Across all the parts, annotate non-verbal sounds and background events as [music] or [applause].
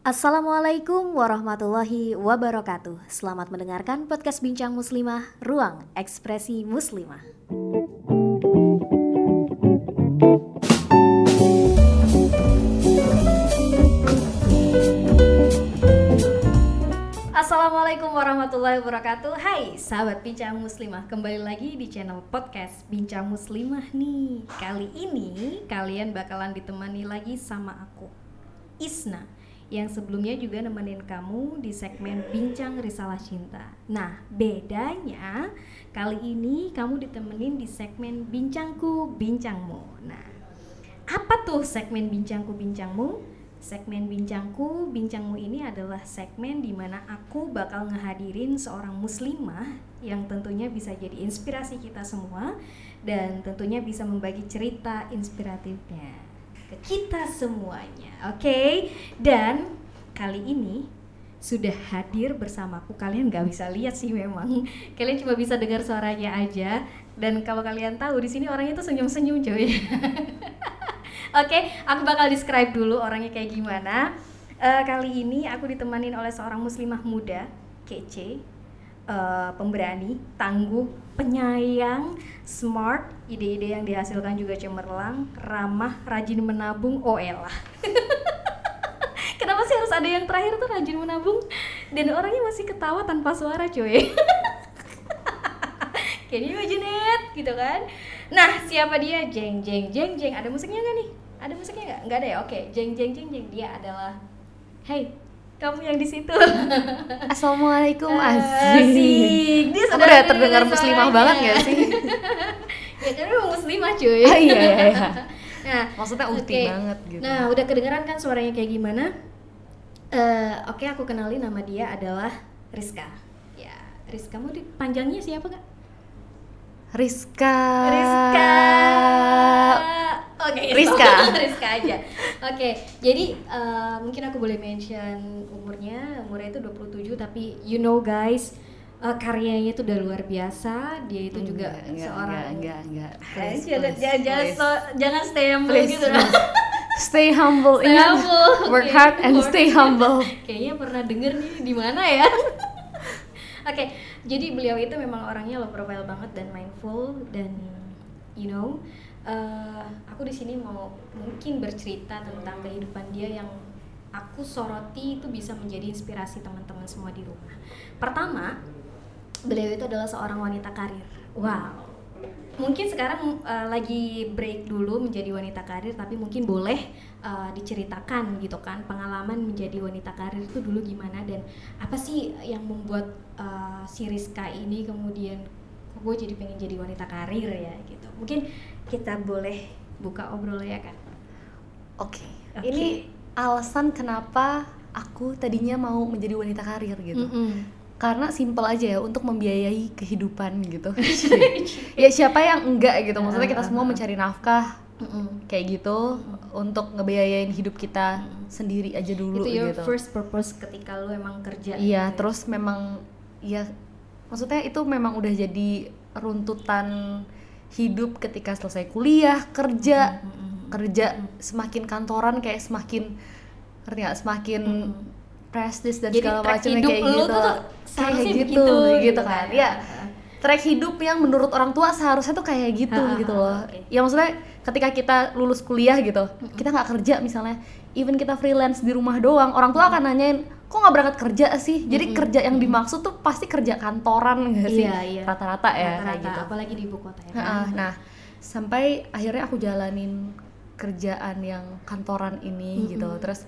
Assalamualaikum warahmatullahi wabarakatuh. Selamat mendengarkan podcast Bincang Muslimah, Ruang Ekspresi Muslimah. Assalamualaikum warahmatullahi wabarakatuh Hai sahabat Bincang Muslimah Kembali lagi di channel podcast Bincang Muslimah nih Kali ini kalian bakalan ditemani lagi sama aku Isna Yang sebelumnya juga nemenin kamu di segmen Bincang Risalah Cinta. Nah bedanya kali ini kamu ditemenin di segmen Bincangku Bincangmu. Nah apa tuh segmen Bincangku Bincangmu? Segmen bincangku, bincangmu ini adalah segmen di mana aku bakal ngehadirin seorang muslimah yang tentunya bisa jadi inspirasi kita semua dan tentunya bisa membagi cerita inspiratifnya ke kita semuanya. Oke, okay? dan kali ini sudah hadir bersamaku. Kalian nggak bisa lihat sih memang. [laughs] Kalian cuma bisa dengar suaranya aja. Dan kalau kalian tahu di sini orangnya tuh senyum-senyum coy. [laughs] Oke, okay, aku bakal describe dulu orangnya kayak gimana. Uh, kali ini aku ditemanin oleh seorang muslimah muda, kece, uh, pemberani, tangguh, penyayang, smart, ide-ide yang dihasilkan juga cemerlang, ramah, rajin menabung, oh. [laughs] Kenapa sih harus ada yang terakhir tuh rajin menabung? Dan orangnya masih ketawa tanpa suara cuy. [laughs] Can you imagine it? Gitu kan? Nah, siapa dia? Jeng jeng jeng jeng. Ada musiknya nggak nih? Ada musiknya nggak? Nggak ada ya? Oke, jeng jeng jeng jeng. Dia adalah Hey, kamu yang di situ. [laughs] Assalamualaikum asik. Dia Aku udah terdengar muslimah banget gak sih? [laughs] ya karena memang muslimah cuy. Ah, iya, iya, iya. [laughs] Nah, maksudnya uti okay. banget gitu. Nah, udah kedengeran kan suaranya kayak gimana? Uh, Oke, okay, aku kenali nama dia adalah Rizka. Ya, Rizka mau dipanjangnya siapa kak? Rizka. Rizka. Oke, okay, Rizka. [laughs] Rizka aja. Oke, okay, jadi uh, mungkin aku boleh mention umurnya. Umurnya itu 27 tapi you know guys, uh, karyanya itu udah luar biasa. Dia itu juga enggak, seorang enggak enggak enggak. Please, jangan jangan jangan, so, jangan stay humble please, gitu please. [laughs] Stay humble. Stay Ingat, humble. Work okay. hard and stay [laughs] humble. Kayaknya pernah denger nih di mana ya? Oke, jadi beliau itu memang orangnya low profile banget dan mindful dan you know, uh, aku di sini mau mungkin bercerita tentang kehidupan dia yang aku soroti itu bisa menjadi inspirasi teman-teman semua di rumah. Pertama, beliau itu adalah seorang wanita karir. Wow. Mungkin sekarang uh, lagi break dulu menjadi wanita karir, tapi mungkin boleh uh, diceritakan gitu kan pengalaman menjadi wanita karir itu dulu gimana dan apa sih yang membuat uh, si Rizka ini kemudian gue jadi pengen jadi wanita karir ya gitu. Mungkin kita boleh buka obrol ya kan. Oke. Okay. Okay. Ini alasan kenapa aku tadinya mau menjadi wanita karir gitu. Mm -hmm karena simpel aja ya untuk membiayai kehidupan gitu. [laughs] Ya siapa yang enggak gitu. Maksudnya kita semua mencari nafkah kayak gitu untuk ngebiayain hidup kita sendiri aja dulu itu your gitu. first purpose ketika lu emang kerja iya gitu. terus memang ya maksudnya itu memang udah jadi runtutan hidup ketika selesai kuliah kerja kerja semakin kantoran kayak semakin ngerti gak semakin prestis dan Jadi, segala macam kayak gitu tuh kayak gitu, gitu gitu kan ya track hidup yang menurut orang tua seharusnya tuh kayak gitu ha, gitu loh okay. ya maksudnya ketika kita lulus kuliah gitu mm-hmm. kita nggak kerja misalnya even kita freelance di rumah doang orang tua mm-hmm. akan nanyain kok nggak berangkat kerja sih jadi mm-hmm. kerja yang dimaksud tuh pasti kerja kantoran gak sih iya, iya. rata-rata ya rata-rata, kayak gitu apalagi di ibu kota ya kan? nah sampai akhirnya aku jalanin kerjaan yang kantoran ini mm-hmm. gitu terus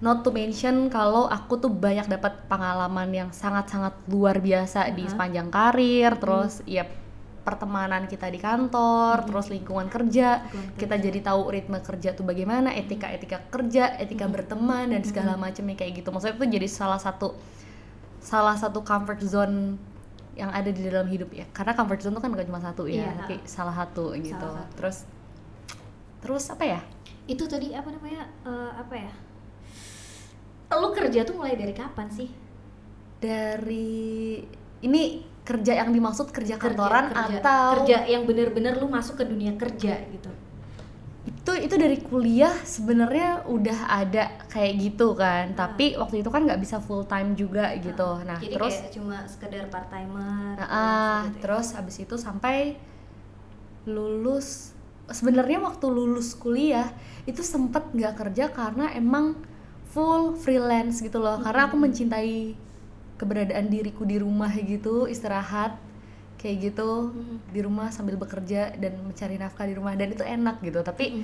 not to mention kalau aku tuh banyak dapat pengalaman yang sangat-sangat luar biasa uh -huh. di sepanjang karir terus hmm. ya pertemanan kita di kantor, hmm. terus lingkungan kerja, lingkungan kita kerja. jadi tahu ritme kerja tuh bagaimana, etika-etika kerja, etika hmm. berteman dan segala hmm. macamnya kayak gitu. Maksudnya itu jadi salah satu salah satu comfort zone yang ada di dalam hidup ya. Karena comfort zone tuh kan bukan cuma satu ya, yeah. tapi salah satu gitu. Salah satu. Terus terus apa ya? Itu tadi apa namanya? Uh, apa ya? Lu kerja tuh mulai dari kapan sih? Dari ini kerja yang dimaksud kerja kantoran kerja, atau kerja yang bener-bener lu masuk ke dunia kerja gitu? Itu itu dari kuliah sebenarnya udah ada kayak gitu kan Ah. tapi waktu itu kan nggak bisa full time juga gitu nah Jadi terus kayak cuma sekedar part timer. Nah, ah, terus habis itu sampai lulus sebenarnya waktu lulus kuliah itu sempet nggak kerja karena emang full freelance gitu loh. Karena aku mencintai keberadaan diriku di rumah gitu istirahat kayak gitu di rumah sambil bekerja dan mencari nafkah di rumah. Dan itu enak gitu. Tapi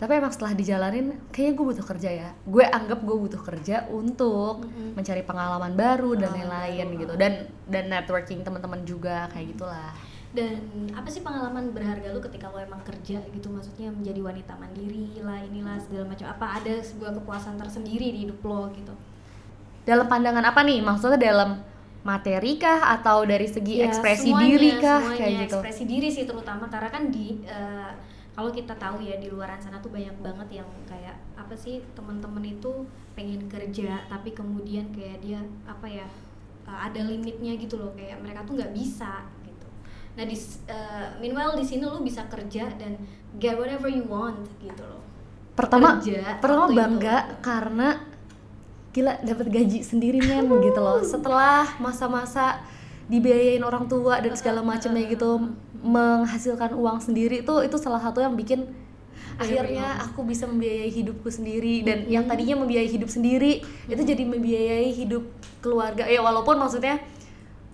tapi emang setelah dijalanin kayaknya gue butuh kerja ya. Gue anggap gue butuh kerja untuk mencari pengalaman baru dan lain-lain gitu. Dan dan networking teman-teman juga kayak gitulah Dan apa sih pengalaman berharga lu ketika lo emang kerja gitu? Maksudnya menjadi wanita mandiri lah inilah segala macam. Apa ada sebuah kepuasan tersendiri di hidup lo gitu. dalam pandangan apa nih? Maksudnya dalam materi kah? Atau dari segi Ya, ekspresi semuanya, diri kah? Semuanya, kayak gitu. Ekspresi diri sih terutama. Karena kan di eh, kalau kita tahu ya di luaran sana tuh banyak banget yang kayak apa sih teman-teman itu pengen kerja tapi kemudian kayak dia apa ya eh, ada limitnya gitu loh. Kayak mereka tuh nggak bisa nah di eh, meanwhile di sini lu bisa kerja dan get whatever you want gitu loh. Pertama Kerja pertama waktu itu. bangga karena gila dapat gaji sendiri men gitu loh. [laughs] Setelah masa-masa dibiayain orang tua dan segala macamnya gitu menghasilkan uang sendiri itu itu salah satu yang bikin akhirnya aku bisa membiayai hidupku sendiri dan yang tadinya membiayai hidup sendiri itu jadi membiayai hidup keluarga. Ya walaupun maksudnya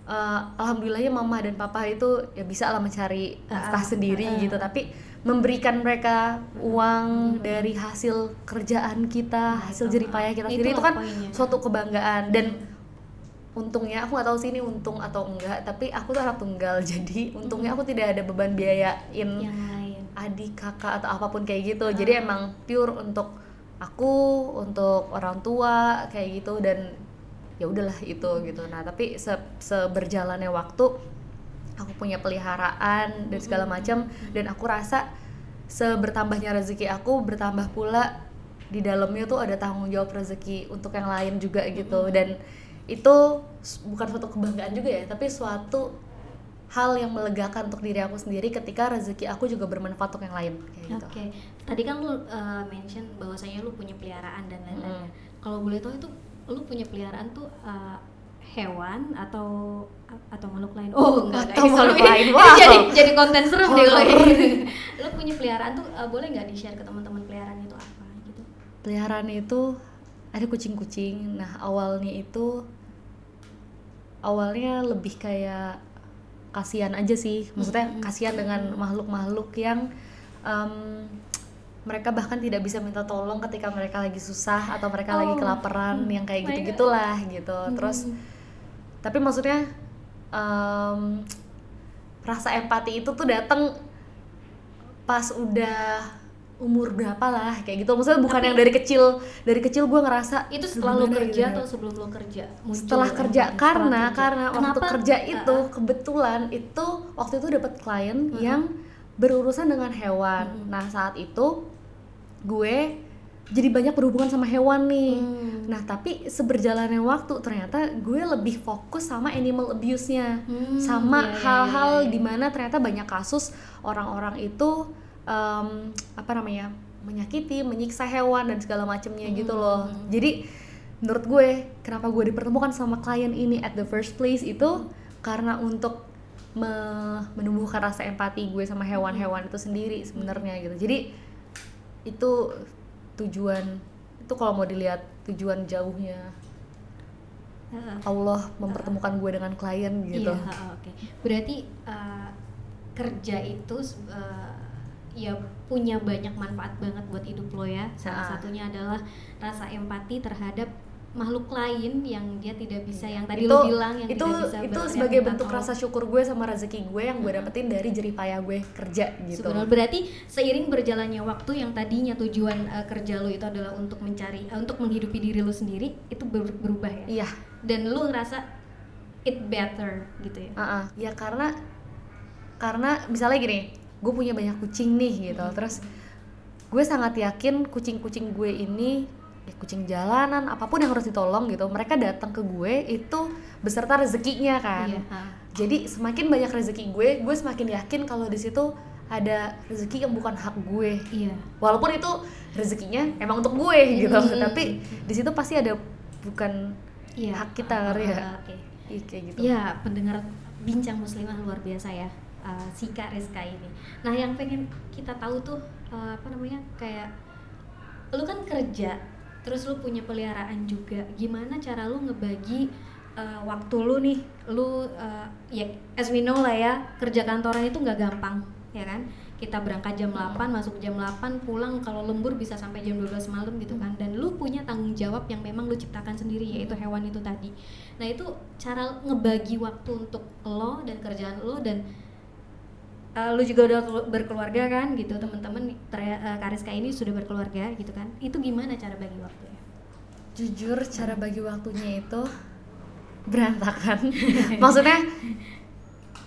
eh, alhamdulillahnya mama dan papa itu ya bisa lah mencari nafkah sendiri gitu. Tapi memberikan mereka uang dari hasil kerjaan kita hasil jeripayah kita sendiri. Itu kan poinnya. suatu kebanggaan. Dan untungnya aku nggak tahu sih ini untung atau enggak tapi aku tuh anak tunggal. [laughs] Jadi untungnya aku tidak ada beban biayain adik kakak atau apa pun kayak gitu. Jadi emang pure untuk aku untuk orang tua kayak gitu. Dan ya udahlah itu gitu nah tapi se seberjalannya waktu aku punya peliharaan dan segala macam dan aku rasa sebertambahnya rezeki aku bertambah pula di dalamnya tuh ada tanggung jawab rezeki untuk yang lain juga gitu dan itu bukan suatu kebanggaan juga ya tapi suatu hal yang melegakan untuk diri aku sendiri ketika rezeki aku juga bermanfaat untuk yang lain kayak gitu. Oke, tadi kan lu uh, mention bahwasanya lu punya peliharaan dan lain-lain. Mm. Kalau boleh tahu itu lu punya peliharaan tuh uh, hewan atau atau makhluk lain? Oh, enggak, Atau makhluk lain, [laughs] wow. jadi jadi konten serem deh kalau. [laughs] Lu punya peliharaan tuh uh, boleh nggak di-share ke teman-teman peliharaan itu apa gitu? Peliharaan itu ada kucing-kucing. Nah, awalnya itu awalnya lebih kayak kasihan aja sih. Maksudnya kasihan dengan makhluk-makhluk yang em, mereka bahkan tidak bisa minta tolong ketika mereka lagi susah atau mereka lagi Oh. kelaparan Hmm. yang kayak My gitu-gitulah gitu. Terus Hmm. tapi maksudnya em, rasa empati itu tuh datang pas udah umur berapa lah kayak gitu maksudnya bukan Tapi- yang dari kecil dari kecil gue ngerasa itu setelah lu gimana kerja gitu. atau sebelum lu kerja? muncul setelah kerja Setelah karena kerja. karena waktu Kenapa? kerja itu Uh, kebetulan itu waktu itu dapat klien Hmm. yang berurusan dengan hewan Hmm. nah saat itu gue jadi banyak berhubungan sama hewan nih Hmm. nah tapi seberjalannya waktu ternyata gue lebih fokus sama animal abuse-nya Hmm, sama iya, iya, hal-hal iya, iya. di mana ternyata banyak kasus orang-orang itu em, apa namanya menyakiti, menyiksa hewan dan segala macamnya gitu Hmm. loh. Jadi menurut gue kenapa gue dipertemukan sama klien ini at the first place itu karena untuk me- menumbuhkan rasa empati gue sama hewan-hewan itu sendiri sebenarnya gitu. Jadi itu tujuan itu kalau mau dilihat tujuan jauhnya. Allah mempertemukan gue dengan klien gitu. Iya, oke. Berarti uh, kerja itu uh, ya punya banyak manfaat banget buat hidup lo ya. Salah satunya adalah rasa empati terhadap makhluk lain yang dia tidak bisa yang tadi itu lo bilang yang itu tidak bisa itu sebagai bentuk rasa syukur gue sama rezeki gue yang gue dapetin dari jeripaya gue kerja gitu. Sebenarnya berarti seiring berjalannya waktu yang tadinya tujuan uh, kerja lo itu adalah untuk mencari uh, untuk menghidupi diri lo sendiri itu ber- berubah ya. Iya, Dan lo ngerasa it better gitu ya. uh-uh. ya karena karena misalnya gini, gue punya banyak kucing nih gitu, Hmm. terus gue sangat yakin kucing-kucing gue ini ya kucing jalanan apa pun yang harus ditolong gitu, mereka datang ke gue itu beserta rezekinya kan. Iya. Jadi semakin banyak rezeki gue, gue semakin yakin kalau di situ ada rezeki yang bukan hak gue iya walaupun itu rezekinya emang untuk gue gitu Hmm. tapi di situ pasti ada bukan iya hak kita kali ya Ah, oke Iya, kayak gitu Ya, pendengar bincang muslimah luar biasa ya. uh, si Kak Rizka ini. Nah, yang pengen kita tahu tuh uh, apa namanya? kayak lu kan kerja, terus lu punya peliharaan juga. Gimana cara lu ngebagi uh, waktu lu nih? Lu uh, ya as we know lah ya, kerja kantoran itu nggak gampang, ya kan? Kita berangkat jam 8, masuk jam 8, pulang kalau lembur bisa sampai jam 12 malam gitu kan. Dan lu punya tanggung jawab yang memang lu ciptakan sendiri yaitu hewan itu tadi. Nah, itu cara ngebagi waktu untuk lo dan kerjaan lo dan uh, lu juga udah kelu- berkeluarga kan gitu, teman-teman ter- uh, Kariska ini sudah berkeluarga gitu kan. Itu gimana cara bagi waktunya? jujur cara bagi waktunya itu berantakan [laughs] maksudnya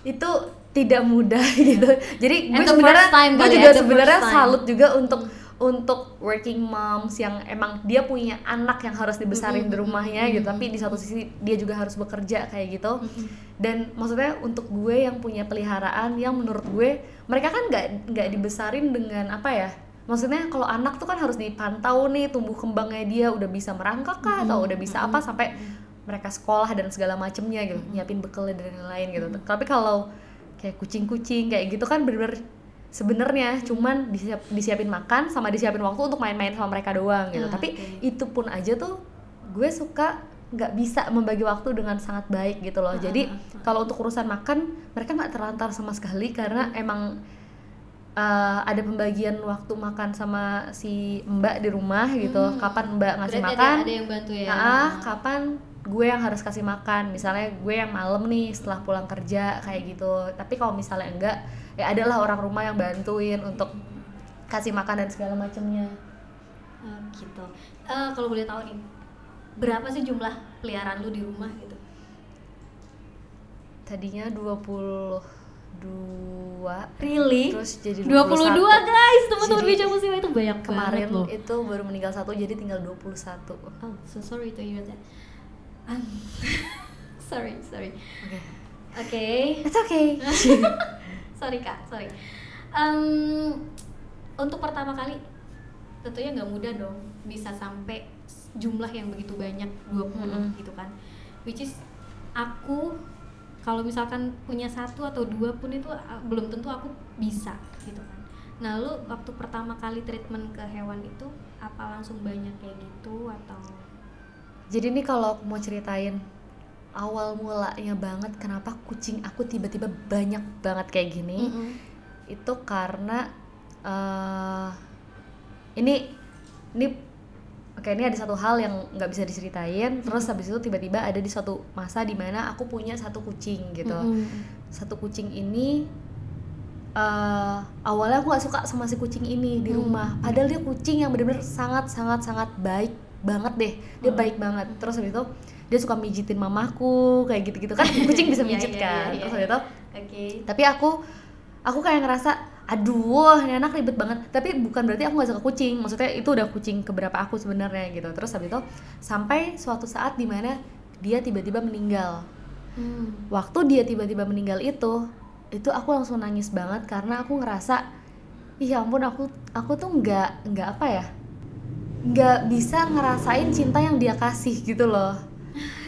itu tidak mudah [laughs] gitu jadi gue sebenarnya gue ya, juga sebenarnya salut juga untuk untuk working moms yang emang dia punya anak yang harus dibesarin di Mm-mm, rumahnya gitu. Tapi di satu sisi dia juga harus bekerja kayak gitu. Dan maksudnya untuk gue yang punya peliharaan yang menurut gue mereka kan nggak nggak dibesarin dengan apa ya? Maksudnya kalau anak tuh kan harus dipantau nih tumbuh kembangnya dia udah bisa merangkak kah atau udah bisa apa sampai mereka sekolah dan segala macemnya gitu nyiapin bekalnya dan lain-lain gitu. Tapi kalau kayak kucing-kucing kayak gitu kan bener-bener sebenarnya cuman disiap, disiapin makan sama disiapin waktu untuk main-main sama mereka doang gitu Ah, tapi oke. itu pun aja tuh gue suka nggak bisa membagi waktu dengan sangat baik gitu loh Ah, jadi ah, ah. kalau untuk urusan makan mereka nggak terlantar sama sekali karena emang uh, ada pembagian waktu makan sama si mbak di rumah gitu Hmm. kapan mbak ngasih Berarti makan ada, ada yang bantu ya? Ah, kapan gue yang harus kasih makan misalnya gue yang malam nih setelah pulang kerja kayak gitu tapi kalau misalnya enggak ya adalah orang rumah yang bantuin untuk kasih makan dan segala macamnya Ah, gitu. Eh, kalau boleh tahu nih, berapa sih jumlah peliharaan lu di rumah gitu? tadinya 22 Really? terus jadi 22 guys, teman-teman bincang muslimah itu banyak kemarin banget loh. itu baru meninggal satu jadi tinggal 21 Oh, so sorry to hear that. [laughs] Sorry, sorry. oke Oke. it's okay [laughs] sorry kak, sorry. Em, untuk pertama kali tentunya nggak mudah dong bisa sampai jumlah yang begitu banyak 20 Mm-mm. gitu kan. Which is aku kalau misalkan punya satu atau dua pun itu belum tentu aku bisa gitu kan. Nah lu waktu pertama kali treatment ke hewan itu apa langsung banyak kayak gitu atau jadi nih kalau aku mau ceritain awal mulanya banget kenapa kucing aku tiba-tiba banyak banget kayak gini Mm-mm. itu karena eh ini ini oke ini ada satu hal yang nggak bisa diceritain terus habis itu tiba-tiba ada di suatu masa di mana aku punya satu kucing gitu Mm-mm. satu kucing ini eh awalnya aku nggak suka sama si kucing ini di Hmm. rumah padahal dia kucing yang bener-bener sangat sangat sangat baik banget deh dia Hmm. baik banget terus habis itu dia suka mijitin mamaku kayak gitu-gitu kan [laughs] kucing bisa Iya, mijit iya, kan iya, terus iya. habis itu Oke. tapi aku aku kayak ngerasa aduh ini anak ribet banget tapi bukan berarti aku nggak suka kucing maksudnya itu udah kucing keberapa aku sebenarnya gitu terus habis itu sampai suatu saat di mana dia tiba-tiba meninggal Hmm. waktu dia tiba-tiba meninggal itu itu aku langsung nangis banget karena aku ngerasa ih ya ampun aku aku tuh nggak nggak apa ya nggak bisa ngerasain cinta yang dia kasih gitu loh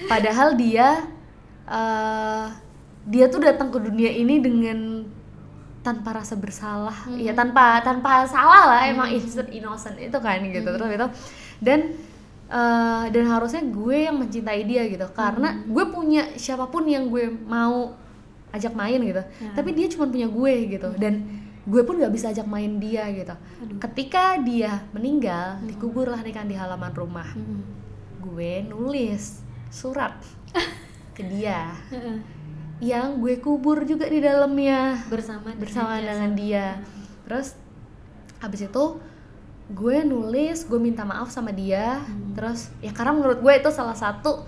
padahal dia eh, dia tuh datang ke dunia ini dengan tanpa rasa bersalah Hmm. ya tanpa tanpa salah lah emang Hmm. innocent innocent itu kan gitu Hmm. terus itu dan eh, dan harusnya gue yang mencintai dia gitu karena Hmm. gue punya siapa pun yang gue mau ajak main gitu Ya. tapi dia cuma punya gue gitu dan gue pun nggak bisa ajak main dia gitu Aduh. ketika dia meninggal Hmm. dikuburlah nih kan di halaman rumah Mm-mm. gue nulis surat ke dia. Yang gue kubur juga di dalamnya. Bersama bersama jasad. dengan dia. Terus habis itu gue nulis gue minta maaf sama dia. Hmm. terus ya karena menurut gue itu salah satu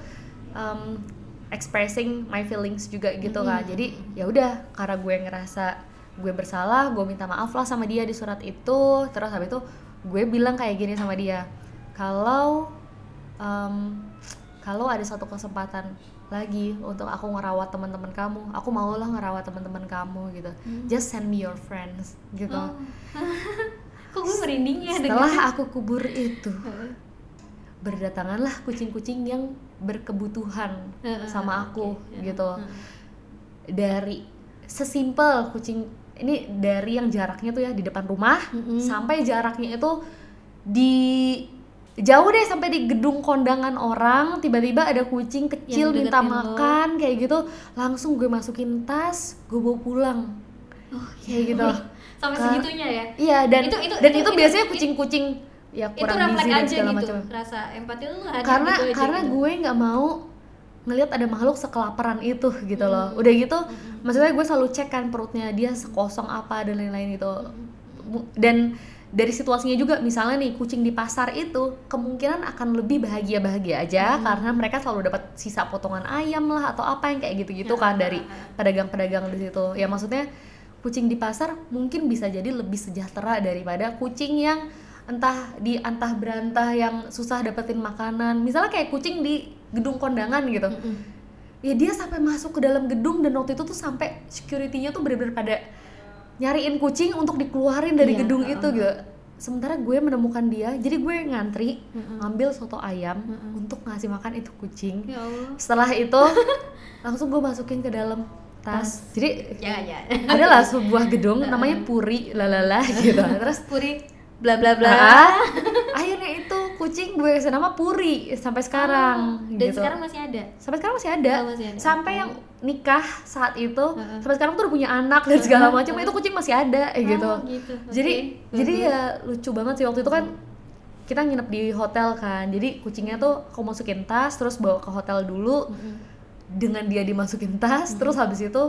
um, expressing my feelings juga gitu kan. Hmm. jadi ya udah karena gue ngerasa gue bersalah gue minta maaf lah sama dia di surat itu. Terus habis itu gue bilang kayak gini sama dia. Kalau um, kalau ada satu kesempatan lagi untuk aku ngerawat teman-teman kamu aku mau lah ngerawat teman-teman kamu gitu Hmm. just send me your friends gitu Oh. [laughs] Kok gue merinding ya setelah dengar? aku kubur itu berdatanganlah kucing-kucing yang berkebutuhan sama aku oke. gitu Heeh. dari sesimpel kucing ini dari yang jaraknya tuh ya di depan rumah Mm-mm. sampai jaraknya itu di jauh deh sampai di gedung kondangan orang tiba-tiba ada kucing kecil Yang minta deketin lo. makan kayak gitu. Langsung gue masukin tas gue bawa pulang. Oh, kayak gitu. [laughs] Sampai Ka- segitunya ya. iya dan Itu- itu- dan itu- itu, itu- biasanya itu- kucing-kucing ya Itu kurang refleks gizi dan segala gitu. macam. Rasa empati lu ada karena gitu aja karena gitu. gue nggak mau ngelihat ada makhluk sekelaparan itu gitu loh. Udah gitu maksudnya gue selalu cek kan perutnya dia sekosong apa dan lain-lain itu. Mu- dan dari situasinya juga misalnya nih kucing di pasar itu kemungkinan akan lebih bahagia bahagia aja karena mereka selalu dapat sisa potongan ayam lah atau apa yang kayak gitu-gitu kan dari pedagang-pedagang di situ. Ya maksudnya kucing di pasar mungkin bisa jadi lebih sejahtera daripada kucing yang entah di antah berantah yang susah dapetin makanan. Misalnya kayak kucing di gedung kondangan gitu. Mm-mm. ya dia sampai masuk ke dalam gedung dan waktu itu tuh sampai security-nya tuh bener-bener pada nyariin kucing untuk dikeluarin dari Iya, gedung heeh. itu gitu sementara gue menemukan dia jadi gue ngantri Mm-mm. ngambil soto ayam Mm-mm. untuk ngasih makan itu kucing Ya Allah. setelah itu [laughs] langsung gue masukin ke dalam tas jadi Jangan ya. [laughs] adalah sebuah gedung [laughs] namanya Puri lalala gitu terus Puri bla bla bla. ah, akhirnya itu kucing gue kasih nama Puri sampai sekarang Dan gitu. sekarang masih ada. sampai sekarang masih ada, Oh, masih ada. sampai yang nikah saat itu Heeh. sampai sekarang tuh udah punya anak dan segala macam itu kucing masih ada eh, gitu Oh, gitu. jadi Oke. jadi ya lucu banget sih waktu itu kan kita nginep di hotel kan jadi kucingnya tuh aku masukin tas terus bawa ke hotel dulu Mm-mm. dengan dia dimasukin tas terus habis itu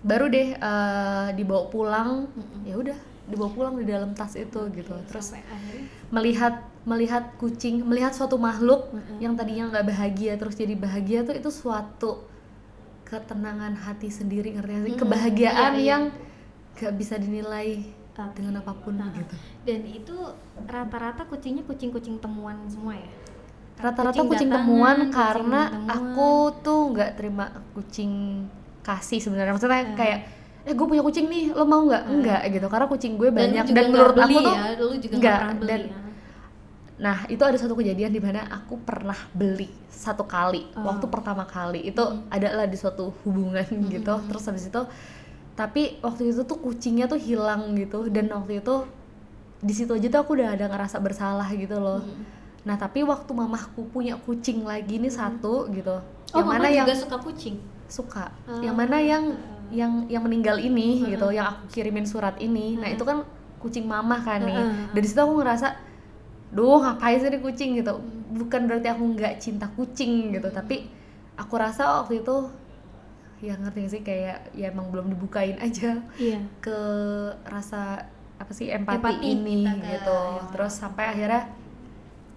baru deh eh, dibawa pulang Mm-mm. ya udah dibawa pulang di dalam tas itu gitu terus Sampai akhirnya melihat melihat kucing melihat suatu makhluk Mm-mm. yang tadinya nggak bahagia terus jadi bahagia tuh itu suatu ketenangan hati sendiri ngerti Mm-mm. kebahagiaan Iya, iya. yang gak bisa dinilai Oke. dengan apa pun Nah, gitu Dan itu rata-rata kucingnya kucing-kucing temuan semua ya? rata-rata Kucing kucing, temuan kucing karena temuan. aku tuh nggak terima kucing kasih sebenarnya maksudnya Hmm. kayak eh gue punya kucing nih lo mau nggak enggak gitu karena kucing gue banyak dan nggak menurut aku tuh ya, lu juga nggak nggak, pernah beli dan- ya. Nah, itu ada satu kejadian di mana aku pernah beli satu kali. Oh. Waktu pertama kali itu Mm. adalah di suatu hubungan gitu. Terus habis itu tapi waktu itu tuh kucingnya tuh hilang gitu dan waktu itu di situ aja tuh aku udah ada ngerasa bersalah gitu loh. Mm. Nah, tapi waktu mamahku punya kucing lagi nih satu gitu. Oh, yang mana yang juga suka kucing? suka. Oh. Yang mana yang yang yang meninggal ini Mm-mm. gitu, yang aku kirimin surat ini. Nah, Mm-mm. itu kan kucing mamah kan nih. Mm-mm. Dari situ aku ngerasa duh ngapain sih ini kucing gitu bukan berarti aku nggak cinta kucing gitu tapi aku rasa waktu itu ya ngerti gak sih kayak ya emang belum dibukain aja Iya. ke rasa apa sih empati, Empati ini ke gitu hewan. terus sampai akhirnya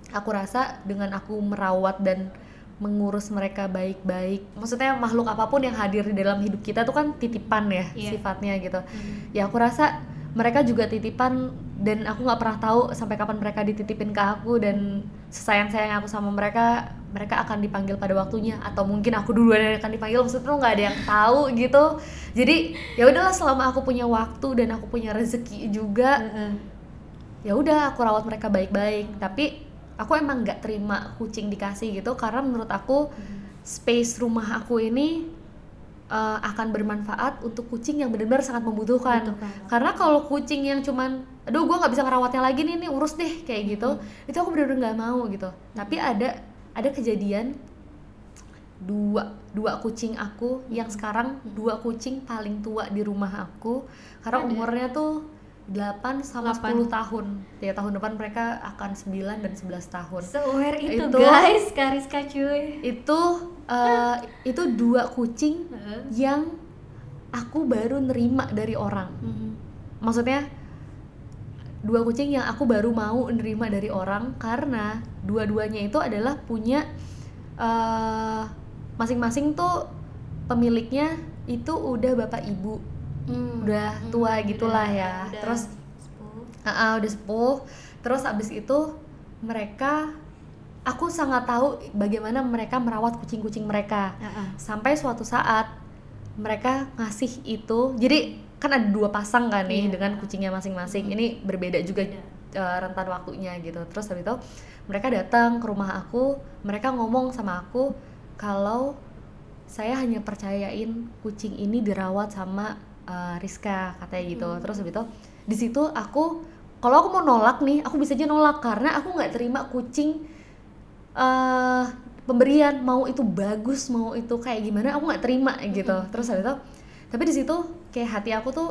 aku rasa dengan aku merawat dan mengurus mereka baik-baik maksudnya makhluk apa pun yang hadir di dalam hidup kita tuh kan titipan ya Iya. sifatnya gitu Mm. ya aku rasa mereka juga titipan dan aku nggak pernah tahu sampai kapan mereka dititipin ke aku dan sesayang sayang aku sama mereka mereka akan dipanggil pada waktunya atau mungkin aku duluan yang akan dipanggil maksudnya tuh nggak ada yang tahu gitu jadi ya udahlah selama aku punya waktu dan aku punya rezeki juga Heeh. ya udah aku rawat mereka baik-baik tapi aku emang nggak terima kucing dikasih gitu karena menurut aku space rumah aku ini uh, akan bermanfaat untuk kucing yang benar-benar sangat membutuhkan. Membutuhkan. karena kalau kucing yang cuman aduh gue nggak bisa ngerawatnya lagi nih nih urus deh kayak gitu itu aku benar-benar nggak mau gitu. Tapi ada ada kejadian dua dua kucing aku yang sekarang dua kucing paling tua di rumah aku karena Ada. umurnya tuh 8 sama Delapan. 10 tahun ya tahun depan mereka akan 9 dan 11 tahun Se-aware itu, Itu- guys, Kariska cuy. itu eh, itu dua kucing Heeh. yang aku baru nerima dari orang Mhm. maksudnya dua kucing yang aku baru mau nerima dari orang karena dua-duanya itu adalah punya eh, masing-masing tuh pemiliknya itu udah bapak ibu Hmm. udah Hmm, tua gitulah udah- ya udah terus sepuh. Ah, ah, udah sepuh terus abis itu mereka aku sangat tahu bagaimana mereka merawat kucing-kucing mereka Uh-uh. sampai suatu saat mereka ngasih itu jadi kan ada dua pasang kan nih Iya. dengan kucingnya masing-masing ini berbeda juga uh, rentan waktunya gitu terus habis itu mereka datang ke rumah aku mereka ngomong sama aku kalau saya hanya percayain kucing ini dirawat sama uh, Rizka katanya gitu. Terus habis itu di situ aku kalau aku mau nolak nih aku bisa aja nolak karena aku nggak terima kucing eh pemberian mau itu bagus mau itu kayak gimana aku nggak terima gitu. Terus habis itu tapi di situ kayak hati aku tuh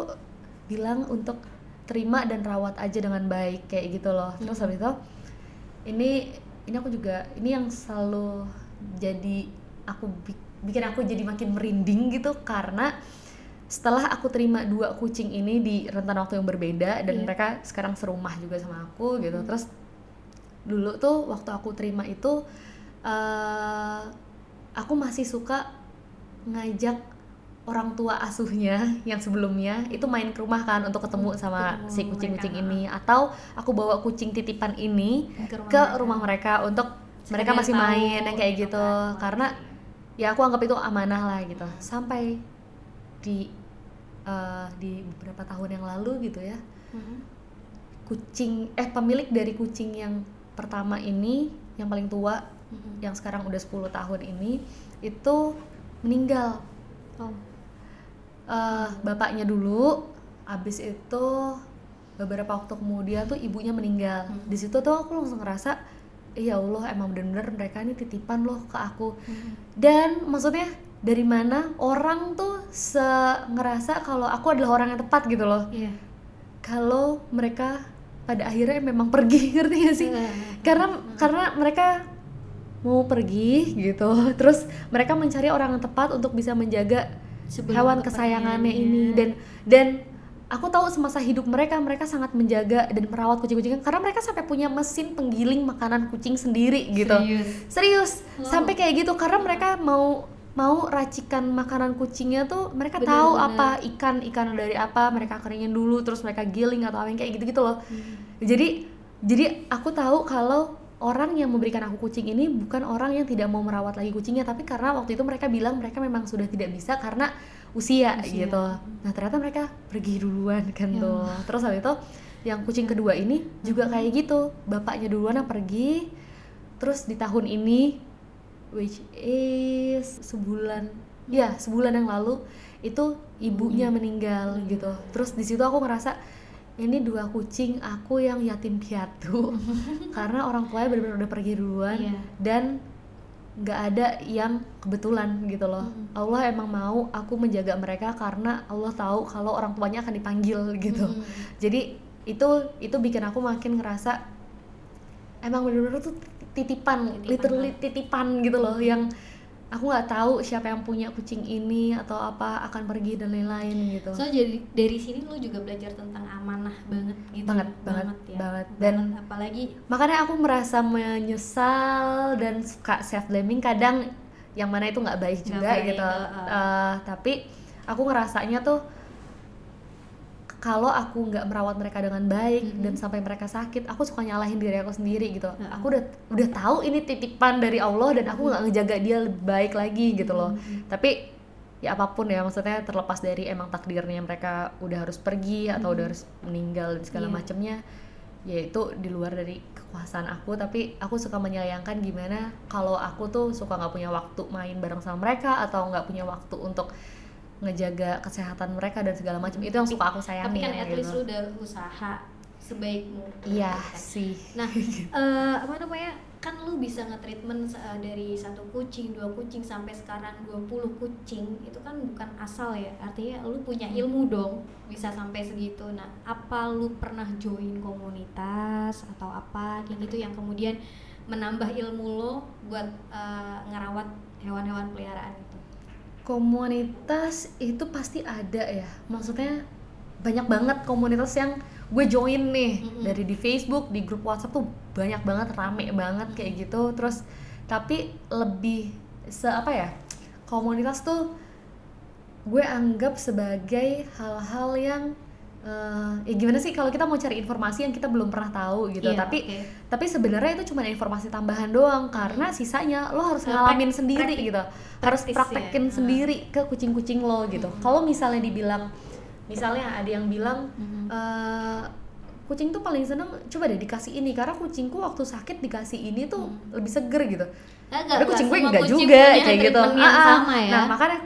bilang untuk terima dan rawat aja dengan baik kayak gitu loh. Terus habis itu ini ini aku juga ini yang selalu jadi aku bi- bikin aku jadi makin merinding gitu karena setelah aku terima dua kucing ini di rentan waktu yang berbeda dan Iya. mereka sekarang serumah juga sama aku gitu. Terus dulu tuh waktu aku terima itu eh aku masih suka ngajak orang tua asuhnya [laughs] yang sebelumnya itu main ke rumah kan untuk ketemu sama ketemu si kucing-kucing ini. Atau aku bawa kucing titipan ini Ke rumah ke mereka. rumah mereka untuk mereka masih main yang kayak gitu. kan, karena ya aku anggap itu amanah lah gitu. Sampai di eh, di beberapa tahun yang lalu gitu ya Mhm. kucing eh pemilik dari kucing yang pertama ini yang paling tua Mhm. yang sekarang udah 10 tahun ini itu meninggal Oh. Eh, bapaknya dulu abis itu beberapa waktu kemudian tuh ibunya meninggal Hmm. di situ tuh aku langsung ngerasa ya Allah emang bener-bener mereka ini titipan loh ke aku Mhm. dan maksudnya dari mana orang tuh se ngerasa kalau aku adalah orang yang tepat gitu loh. Iya. kalau mereka pada akhirnya memang pergi [laughs] ngerti gak sih? Iya. karena karena mereka mau pergi gitu. Terus mereka mencari orang yang tepat untuk bisa menjaga Sebelum hewan kesayangannya ini. dan dan aku tahu semasa hidup mereka mereka sangat menjaga dan merawat kucing-kucingnya karena mereka sampai punya mesin penggiling makanan kucing sendiri gitu. Serius. serius. Wow. sampai kayak gitu karena mereka mau mau racikan makanan kucingnya tuh mereka tahu Bener-bener. apa ikan ikan dari apa mereka keringin dulu terus mereka giling atau apa yang kayak gitu gitu loh Mhm. jadi jadi aku tahu kalau orang yang memberikan aku kucing ini bukan orang yang tidak mau merawat lagi kucingnya tapi karena waktu itu mereka bilang mereka memang sudah tidak bisa karena usia, Usia. gitu nah ternyata mereka pergi duluan kan Ya. tuh terus habis itu yang kucing kedua ini juga kayak gitu bapaknya duluan yang pergi terus di tahun ini which is sebulan ya sebulan yang lalu itu ibunya meninggal gitu terus di situ aku ngerasa ini dua kucing aku yang yatim piatu [laughs] karena orang tuanya benar-benar udah pergi duluan Iya. dan nggak ada yang kebetulan gitu loh Mm. Allah emang mau aku menjaga mereka karena Allah tahu kalau orang tuanya akan dipanggil gitu Mhm. jadi itu itu bikin aku makin ngerasa emang bener-bener tuh titipan, Titipan literally titipan gitu loh yang aku nggak tahu siapa yang punya kucing ini atau apa akan pergi dan lain-lain gitu So jadi dari sini lu juga belajar tentang amanah banget gitu. Banget, banget, ya. banget. Dan- Banget. apalagi makanya aku merasa menyesal dan suka self blaming kadang yang mana itu nggak baik juga baik, gitu uh-uh. Eh, tapi aku ngerasanya tuh kalau aku nggak merawat mereka dengan baik Mhm. dan sampai mereka sakit aku suka nyalahin diri aku sendiri gitu Uh-uh. aku udah udah tahu ini titipan dari Allah dan aku nggak ngejaga dia lebih baik lagi gitu loh tapi ya apa pun ya maksudnya terlepas dari emang takdirnya mereka udah harus pergi atau udah harus meninggal dan segala Iya. macamnya ya itu di luar dari kekuasaan aku tapi aku suka menyayangkan gimana kalau aku tuh suka nggak punya waktu main bareng sama mereka atau nggak punya waktu untuk ngejaga kesehatan mereka dan segala macam itu yang suka aku tapi sayangin kan at least gitu. lu udah usaha sebaik mungkin. iya kan. sih Nah, [laughs] eh, apa namanya? Kan lu bisa nge-treatment eh, dari satu kucing, dua kucing sampai sekarang 20 kucing. Itu kan bukan asal ya. Artinya lu punya ilmu dong bisa sampai segitu. Nah, apa lu pernah join komunitas atau apa kayak gitu yang kemudian menambah ilmu lo buat eh, ngerawat hewan-hewan peliharaan itu? Komunitas itu pasti ada ya. Maksudnya banyak banget komunitas yang gue join nih. Mm-mm. dari di Facebook di grup WhatsApp tuh banyak banget rame banget kayak gitu. Terus tapi lebih se apa ya komunitas tuh gue anggap sebagai hal-hal yang eh, ya gimana sih kalau kita mau cari informasi yang kita belum pernah tahu gitu. Iya, tapi oke. tapi sebenarnya itu cuma informasi tambahan doang karena sisanya lo harus Eh, ngalamin prak- sendiri praktik- gitu. harus praktis praktekin ya. sendiri ke kucing-kucing lo gitu. Kalau misalnya dibilang misalnya ada yang bilang Mhm. eh, kucing tuh paling seneng coba deh dikasih ini karena kucingku waktu sakit dikasih ini tuh lebih seger gitu. Tapi kucing gue enggak juga kayak gitu. Ah, ah. sama ya. Nah makanya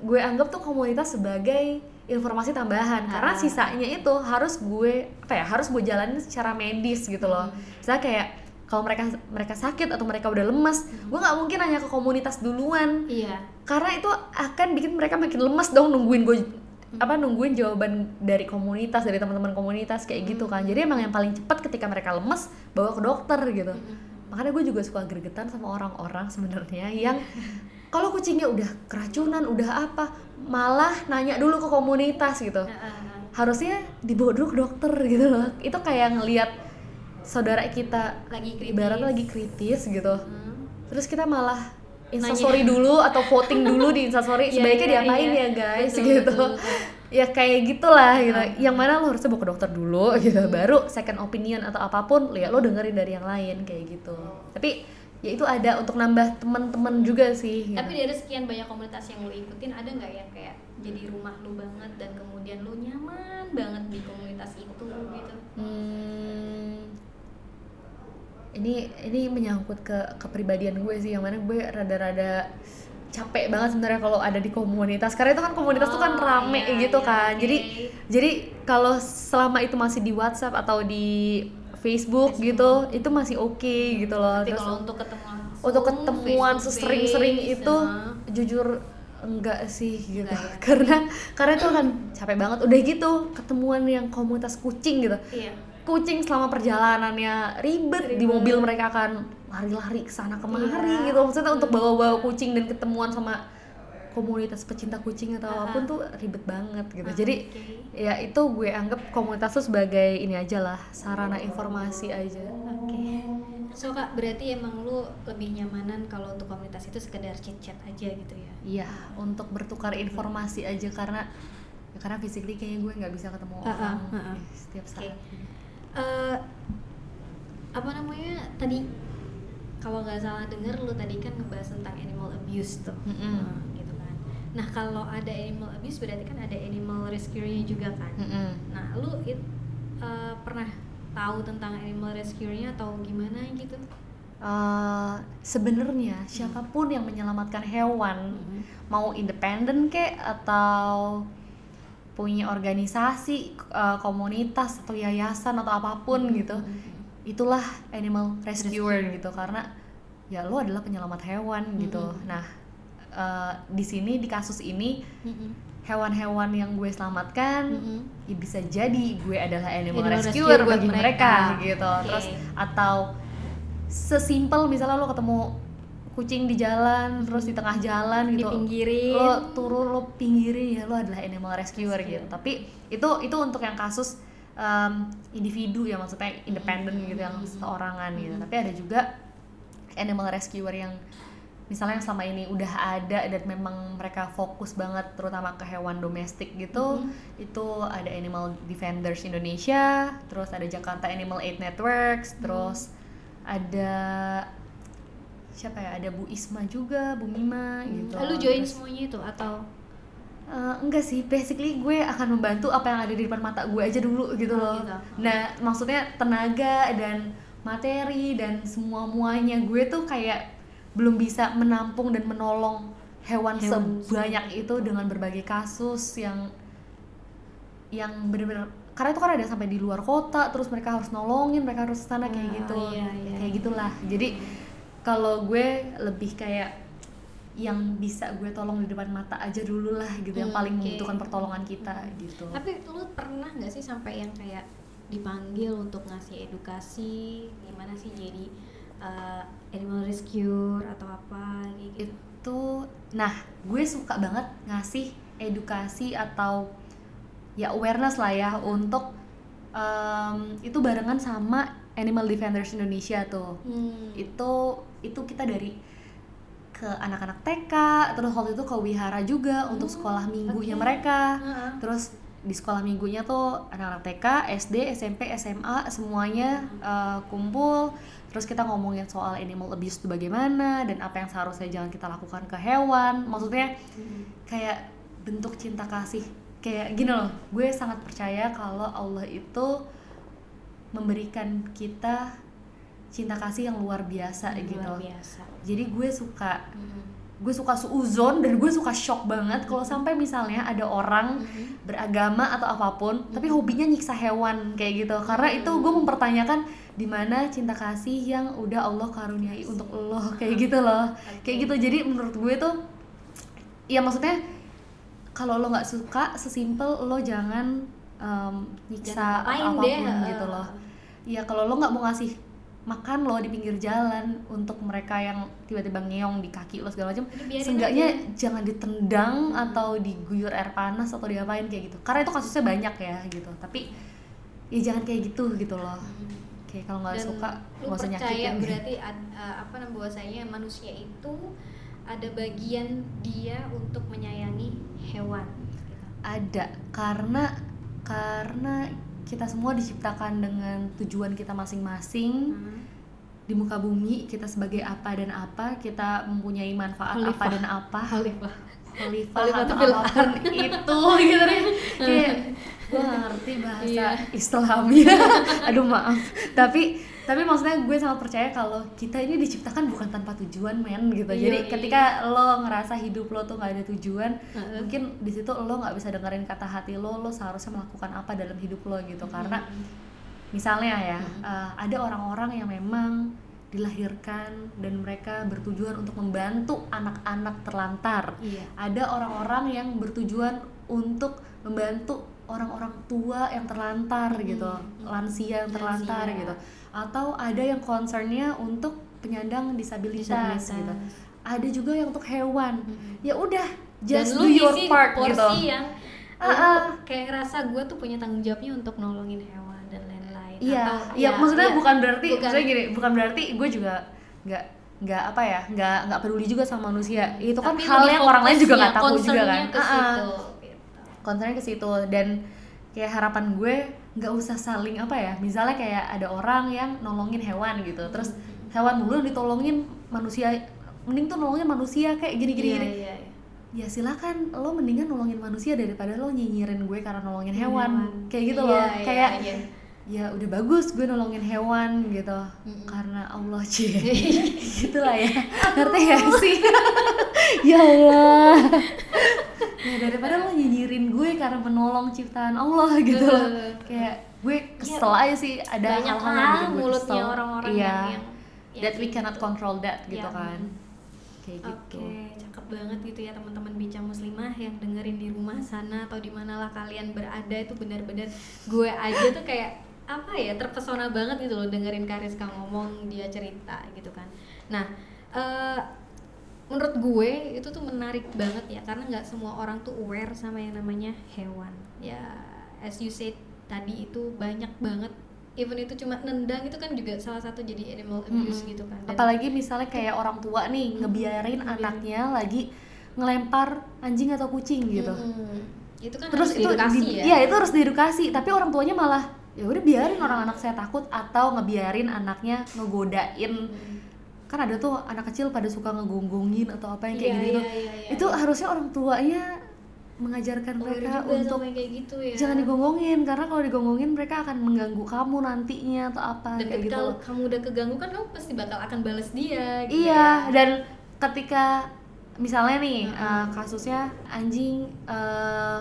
gue anggap tuh komunitas sebagai informasi tambahan. Karena Ah. sisanya itu harus gue apa ya harus gue jalanin secara medis gitu loh. Hmm. misalnya kayak kalau mereka mereka sakit atau mereka udah lemes Hmm. gue nggak mungkin nanya ke komunitas duluan. Iya. Karena itu akan bikin mereka makin lemes dong nungguin gue apa nungguin jawaban dari komunitas dari teman-teman komunitas kayak gitu kan. Jadi emang yang paling cepat ketika mereka lemes bawa ke dokter gitu. Makanya gue juga suka gregetan sama orang-orang sebenarnya yang [laughs] kalau kucingnya udah keracunan udah apa malah nanya dulu ke komunitas gitu. Harusnya dibawa dulu ke dokter gitu loh. Itu kayak ngelihat saudara kita lagi kritis. ibaratnya lagi kritis gitu. Hmm. terus kita malah instastory dulu atau voting dulu di instastory. [laughs] Iya, sebaiknya iya, diapain iya. ya guys Betul, gitu. betul, betul. ya kayak gitulah gitu. Yang mana lo harusnya bawa ke dokter dulu gitu. Baru second opinion atau apa pun ya lo dengerin dari yang lain kayak gitu. Tapi ya itu ada untuk nambah teman-teman juga sih gitu. Tapi dari sekian banyak komunitas yang lo ikutin ada nggak yang kayak jadi rumah lo banget dan kemudian lo nyaman banget di komunitas itu gitu? Hmm, ini ini menyangkut ke kepribadian gue sih yang mana gue rada-rada capek banget sebenarnya kalau ada di komunitas karena itu kan komunitas tuh kan Oh, rame iya, gitu iya, kan oke. jadi jadi kalau selama itu masih di WhatsApp atau di Facebook, gitu itu masih oke gitu loh Tapi terus kalau untuk ketemu langsung, untuk ketemuan sesering-sering itu nah. jujur enggak sih gitu Enggak ya? [laughs] karena karena itu kan capek banget udah gitu ketemuan yang komunitas kucing gitu Iya. kucing selama perjalanannya ribet, di mobil mereka akan lari-lari ke sana kemari Iya. gitu maksudnya untuk bawa-bawa kucing dan ketemuan sama komunitas pecinta kucing atau apa pun tuh ribet banget gitu Ah, jadi oke. ya itu gue anggap komunitas tuh sebagai ini aja lah sarana informasi aja Oke. So kak berarti emang lu lebih nyamanan kalau untuk komunitas itu sekedar chit chat aja gitu ya? iya untuk bertukar informasi aja karena ya karena physically kayaknya gue nggak bisa ketemu ah, orang ah, ah. setiap saat Eh, apa namanya tadi kalau nggak salah denger lu tadi kan ngebahas tentang animal abuse tuh, gitu kan. Nah kalau ada animal abuse berarti kan ada animal rescue-nya juga kan. Mm-mm. Nah lu it, eh, pernah tahu tentang animal rescue-nya atau gimana gitu? Eh, sebenarnya siapa pun yang menyelamatkan hewan mau independen kek atau punya organisasi eh, komunitas atau yayasan atau apa pun gitu itulah animal rescuer gitu karena ya lo adalah penyelamat hewan gitu nah eh, di sini di kasus ini hewan-hewan yang gue selamatkan ya bisa jadi gue adalah animal, rescuer bagi mereka. mereka, gitu. Oke. terus atau sesimpel misalnya lo ketemu kucing di jalan terus di tengah jalan gitu Dipinggirin. lo turun lo pinggirin ya lo adalah animal rescuer Rescue. gitu. Tapi itu itu untuk yang kasus em, individu ya maksudnya independen gitu yang seorangan gitu. Tapi ada juga animal rescuer yang misalnya yang selama ini udah ada dan memang mereka fokus banget terutama ke hewan domestik gitu itu ada Animal Defenders Indonesia terus ada Jakarta Animal Aid Networks terus ada siapa ya ada Bu Isma juga Bu Mima gitu Lu join Terus- semuanya itu atau? Eh, enggak sih, basically gue akan membantu apa yang ada di depan mata gue aja dulu gitu Oh, loh. gitu. Nah, maksudnya tenaga dan materi dan semua muanya gue tuh kayak belum bisa menampung dan menolong hewan, Hewan. sebanyak itu dengan berbagai kasus yang yang bener-bener karena itu kan ada sampai di luar kota terus mereka harus nolongin mereka harus sana kayak Ah, gitu. iya, iya. kayak gitulah. Jadi kalau gue lebih kayak yang bisa gue tolong di depan mata aja dulu lah gitu. Yang Hmm, paling oke. membutuhkan pertolongan kita gitu. Tapi lu pernah nggak sih sampai yang kayak dipanggil untuk ngasih edukasi? Gimana sih jadi uh, animal rescue atau apa kayak gitu? itu nah gue suka banget ngasih edukasi atau ya awareness lah ya untuk em, itu barengan sama Animal Defenders Indonesia tuh Hmm. itu itu kita dari ke anak-anak TK terus waktu itu ke wihara juga untuk sekolah minggunya oke. mereka Heeh. terus di sekolah minggunya tuh anak-anak TK, SD, SMP, SMA semuanya uh, kumpul. Terus kita ngomongin soal animal abuse itu bagaimana dan apa yang seharusnya jangan kita lakukan ke hewan. Maksudnya kayak bentuk cinta kasih. Kayak gini loh gue sangat percaya kalau Allah itu memberikan kita cinta kasih yang luar biasa Luar gitu. biasa. jadi gue suka. Gue suka suuzon dan gue suka shock banget kalau sampai misalnya ada orang Mhm. beragama atau apa pun tapi hobinya nyiksa hewan kayak gitu. Karena itu gue mempertanyakan di mana cinta kasih yang udah Allah karuniai untuk lo [laughs] kayak gitu loh. [laughs] Kayak gitu. Jadi menurut gue tuh ya maksudnya kalau lo nggak suka sesimpel lo jangan em, nyiksa Jangan deh, apa pun heeh. gitu loh. Ya kalau lo nggak mau ngasih makan lo di pinggir jalan untuk mereka yang tiba-tiba ngeong di kaki lo segala macam. Seenggaknya aja. jangan ditendang atau diguyur air panas atau diapain kayak gitu. Karena itu kasusnya banyak ya gitu. Tapi ya jangan kayak gitu gitu loh. Kayak kalau nggak suka nggak usah nyakitin berarti ad- uh, apa namanya bahwasanya manusia itu ada bagian dia untuk menyayangi hewan gitu. ada. Karena karena kita semua diciptakan dengan tujuan kita masing-masing Hmm. di muka bumi kita sebagai apa dan apa kita mempunyai manfaat apa Khalifah. dan apa Khalifah. khalifah Khalifah atau apa pun itu gitu deh kayak gue ngerti bahasa Iya. Islamnya [laughs] aduh maaf tapi tapi maksudnya gue sangat percaya kalau kita ini diciptakan bukan tanpa tujuan men gitu Iya, jadi iya. ketika lo ngerasa hidup lo tuh nggak ada tujuan Heeh. mungkin di situ lo nggak bisa dengerin kata hati lo lo seharusnya melakukan apa dalam hidup lo gitu karena misalnya ya uh, ada orang-orang yang memang dilahirkan dan mereka bertujuan untuk membantu anak-anak terlantar Iya. ada orang-orang yang bertujuan untuk membantu orang-orang tua yang terlantar gitu lansia yang terlantar Lansia. gitu atau ada yang concernnya untuk penyandang disabilitas, Disabilitas. gitu ada juga yang untuk hewan Mhm. ya udah just do your part porsi gitu yang lu ah. kayak ngerasa gue tuh punya tanggung jawabnya untuk nolongin hewan dan lain-lain. Iya, Atau- iya maksudnya iya. bukan berarti Bukan. maksudnya gini, bukan berarti gue juga nggak nggak apa ya, nggak nggak peduli juga sama manusia. Itu kan Tapi hal yang orang lain juga nggak tahu juga kan. ke Ah, situ, gitu. Concernnya ke situ dan kayak harapan gue nggak usah saling apa ya, misalnya kayak ada orang yang nolongin hewan gitu, terus hewan dulu yang ditolongin manusia, mending tuh nolongin manusia kayak gini-gini. Iya, gini. iya, iya. Ya silakan lo mendingan nolongin manusia daripada lo nyinyirin gue karena nolongin hewan. Hewan. Kayak gitu Iya, loh. iya, kayak iya. Ya udah bagus gue nolongin hewan gitu. Mm-mm. karena Allah cie [laughs] gitulah ya. Ngerti gak sih? [laughs] Ya Allah. Ya daripada lo nyinyirin gue karena menolong ciptaan Allah gitu loh. Kayak gue kesel aja sih ada banyak hal-hal yang bikin gue mulutnya kesel. orang-orang iya. yang, yang that we gitu. cannot control that gitu Iya. kan. kayak Oke, gitu cakep banget gitu ya teman-teman bincang muslimah yang dengerin di rumah sana atau di manalah kalian berada itu benar-benar gue aja tuh kayak apa ya terpesona banget gitu loh dengerin Kariska ngomong dia cerita gitu kan. Nah, eh, menurut gue itu tuh menarik banget ya karena nggak semua orang tuh aware sama yang namanya hewan. Ya, as you said tadi itu banyak banget even itu cuma nendang itu kan juga salah satu jadi animal abuse Mm-mm. gitu kan. Dan- apalagi misalnya kayak orang tua nih ngebiarin anaknya lagi ngelempar anjing atau kucing gitu Mm-mm. itu kan terus harus itu diedukasi di- ya iya itu harus diedukasi tapi orang tuanya malah ya udah biarin orang anak saya takut atau ngebiarin anaknya ngegodain Mm. kan ada tuh anak kecil pada suka ngegonggongin atau apa yang kayak Iya, gitu iya, iya, iya, itu iya. harusnya orang tuanya mengajarkan Aware mereka juga untuk kayak gitu ya jangan digonggongin karena kalau digonggongin mereka akan mengganggu kamu nantinya atau apa dan kayak gitu kamu udah keganggu kan kamu pasti bakal akan balas dia gitu Iya, ya. dan ketika misalnya nih Mm-mm. eh, kasusnya anjing eh,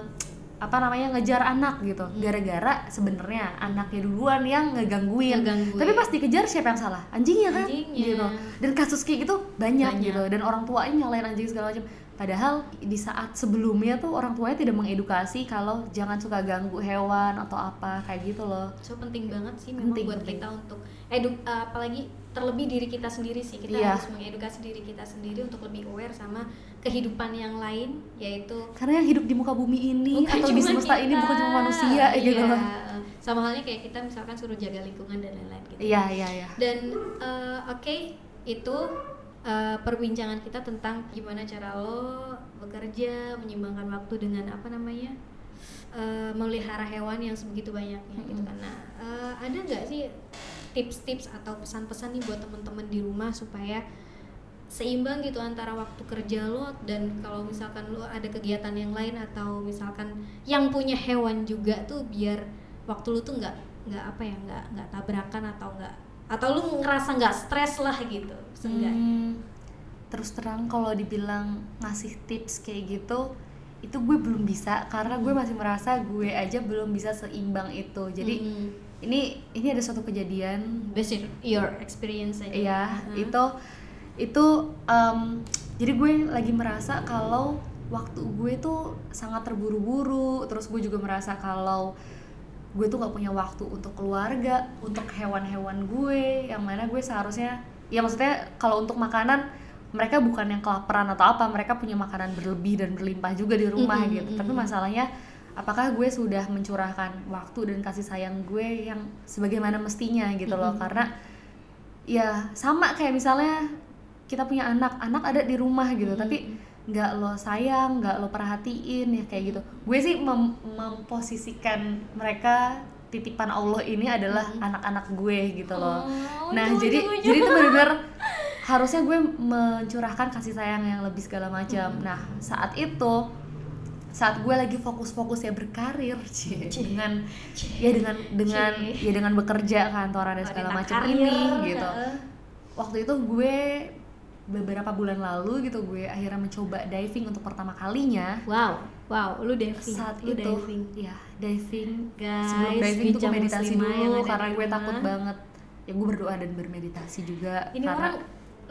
apa namanya ngejar anak gitu, gara-gara sebenarnya anaknya duluan yang ngegangguin. Ngegangguin. Tapi pas dikejar siapa yang salah? Anjingnya kan? Anjingnya. Gitu. Dan kasus kayak gitu banyak, Banyak. gitu. Dan orang tuanya nyalain anjing segala macam. Padahal di saat sebelumnya tuh orang tuanya tidak mengedukasi kalau jangan suka ganggu hewan atau apa kayak gitu loh. so penting banget sih memang Penting, buat penting. kita untuk edu apalagi terlebih diri kita sendiri sih kita Iya. harus mengedukasi diri kita sendiri untuk lebih aware sama kehidupan yang lain yaitu Karena yang hidup di muka bumi ini bukan atau di semesta ini kita. bukan cuma manusia gitu Iya. loh. sama halnya kayak kita misalkan suruh jaga lingkungan dan lain-lain gitu Iya, iya, iya. dan eh, oke itu eh, perbincangan kita tentang gimana cara lo bekerja menyeimbangkan waktu dengan apa namanya uh, melihara hewan yang sebegitu banyaknya gitu kan nah uh, ada nggak sih tips-tips atau pesan-pesan nih buat teman-teman di rumah supaya seimbang gitu antara waktu kerja lo dan kalau misalkan lo ada kegiatan yang lain atau misalkan yang punya hewan juga tuh biar waktu lo tuh nggak nggak apa ya nggak nggak tabrakan atau nggak atau lu ngerasa nggak stres lah gitu hmm, terus terang kalau dibilang ngasih tips kayak gitu itu gue belum bisa karena gue masih merasa gue aja belum bisa seimbang itu jadi hmm. Ini ini ada suatu kejadian. Based your experience aja. Ya uh-huh. itu itu um, jadi gue lagi merasa kalau waktu gue tuh sangat terburu-buru. Terus gue juga merasa kalau gue tuh gak punya waktu untuk keluarga untuk hewan-hewan gue. Yang mana gue seharusnya ya maksudnya kalau untuk makanan mereka bukan yang kelaparan atau apa. Mereka punya makanan berlebih dan berlimpah juga di rumah mm -hmm, gitu. Tapi masalahnya apakah gue sudah mencurahkan waktu dan kasih sayang gue yang sebagaimana mestinya gitu loh mm -hmm. karena ya sama kayak misalnya kita punya anak anak ada di rumah gitu mm -hmm. tapi nggak lo sayang nggak lo perhatiin ya kayak gitu gue sih mem memposisikan mereka titipan Allah ini adalah anak-anak hmm. gue gitu loh oh, nah jadi jadi itu benar-benar [laughs] harusnya gue mencurahkan kasih sayang yang lebih segala macam hmm. nah saat itu saat gue lagi fokus-fokus ya berkarir [laughs] cie, dengan cie, ya dengan dengan cie. ya dengan bekerja kantoran dan segala macam ini gitu waktu itu gue beberapa bulan lalu gitu gue akhirnya mencoba diving untuk pertama kalinya. Wow, wow, lu diving. Saat lu itu, diving. ya diving. Guys, sebelum diving tuh gue meditasi dulu karena gue takut banget. Ya gue berdoa dan bermeditasi juga. Ini karena, orang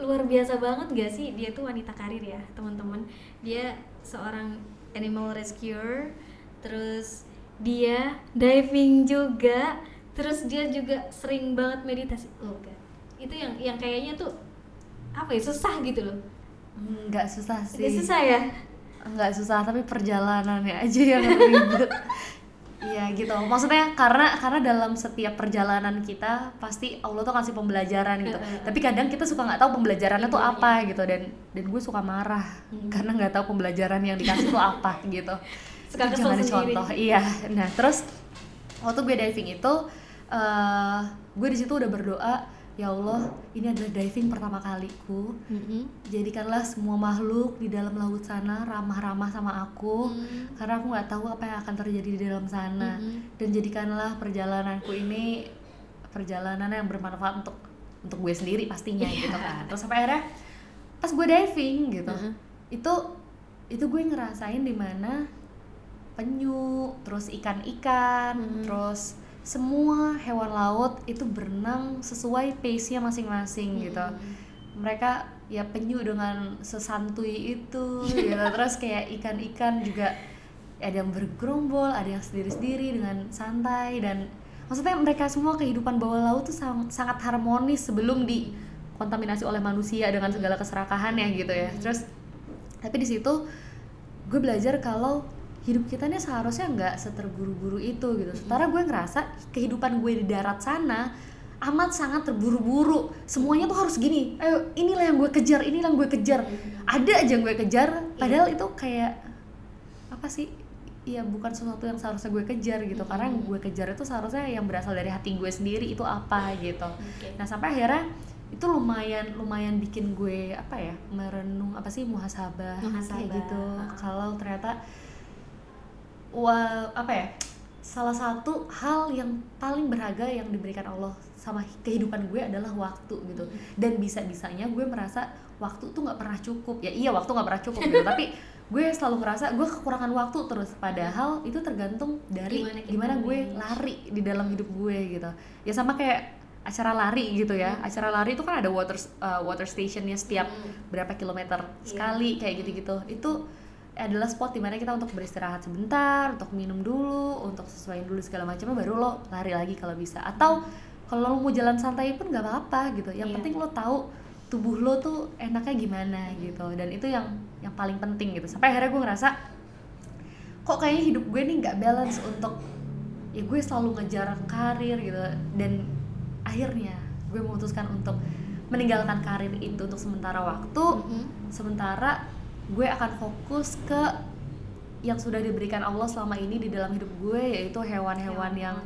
luar biasa banget gak sih? Dia tuh wanita karir ya, teman-teman. Dia seorang animal rescuer, terus dia diving juga, terus dia juga sering banget meditasi. Oh, kan. Itu yang yang kayaknya tuh apa ya susah gitu loh nggak susah sih nggak susah ya nggak susah tapi perjalanannya aja yang ribet [laughs] Iya gitu. Maksudnya karena karena dalam setiap perjalanan kita pasti Allah tuh kasih pembelajaran gitu. Tapi kadang kita suka nggak tahu pembelajarannya tuh iya, apa iya. gitu dan dan gue suka marah hmm. karena nggak tahu pembelajaran yang dikasih tuh apa gitu. [laughs] Suka kesel sendiri. contoh. Iya. Nah terus waktu gue diving itu uh, gue di situ udah berdoa ya Allah ini adalah diving pertama kaliku mm-hmm. jadikanlah semua makhluk di dalam laut sana ramah-ramah sama aku mm-hmm. karena aku nggak tahu apa yang akan terjadi di dalam sana mm-hmm. dan jadikanlah perjalananku ini perjalanan yang bermanfaat untuk untuk gue sendiri pastinya yeah. gitu kan terus sampai akhirnya pas gue diving gitu mm-hmm. itu itu gue ngerasain di mana penyu terus ikan-ikan mm-hmm. terus semua hewan laut itu berenang sesuai pace-nya masing-masing hmm. gitu. Mereka ya penyu dengan sesantui itu [laughs] gitu. Terus kayak ikan-ikan juga ada yang bergerombol ada yang sendiri-sendiri dengan santai dan maksudnya mereka semua kehidupan bawah laut tuh sangat harmonis sebelum dikontaminasi oleh manusia dengan segala keserakahannya gitu ya. Terus tapi di situ gue belajar kalau hidup kita nih seharusnya nggak seterburu-buru itu gitu. Sementara gue ngerasa kehidupan gue di darat sana amat sangat terburu-buru. Semuanya tuh harus gini. Ayo, inilah yang gue kejar, inilah yang gue kejar. Ada aja yang gue kejar, padahal itu kayak apa sih? Iya bukan sesuatu yang seharusnya gue kejar gitu karena yang gue kejar itu seharusnya yang berasal dari hati gue sendiri itu apa gitu. Nah sampai akhirnya itu lumayan lumayan bikin gue apa ya merenung apa sih muhasabah, muhasabah. kayak gitu. Kalau ternyata wah apa ya? Salah satu hal yang paling berharga yang diberikan Allah sama kehidupan gue adalah waktu gitu. Dan bisa bisanya gue merasa waktu tuh nggak pernah cukup. Ya iya waktu nggak pernah cukup gitu. [laughs] Tapi gue selalu merasa gue kekurangan waktu terus. Padahal itu tergantung dari gimana, gimana gue lari di dalam hidup gue gitu. Ya sama kayak acara lari gitu ya. Hmm. acara lari itu kan ada water uh, water stationnya setiap hmm. berapa kilometer iya. sekali yeah. kayak gitu gitu itu adalah spot di mana kita untuk beristirahat sebentar, untuk minum dulu, untuk sesuaiin dulu segala macamnya baru lo lari lagi kalau bisa. Atau kalau lo mau jalan santai pun nggak apa-apa gitu. Yang yeah. penting lo tahu tubuh lo tuh enaknya gimana gitu. Dan itu yang yang paling penting gitu. Sampai akhirnya gue ngerasa kok kayaknya hidup gue nih nggak balance untuk ya gue selalu ngejar karir gitu dan akhirnya gue memutuskan untuk meninggalkan karir itu untuk sementara waktu, mm -hmm. sementara gue akan fokus ke yang sudah diberikan Allah selama ini di dalam hidup gue yaitu hewan-hewan yang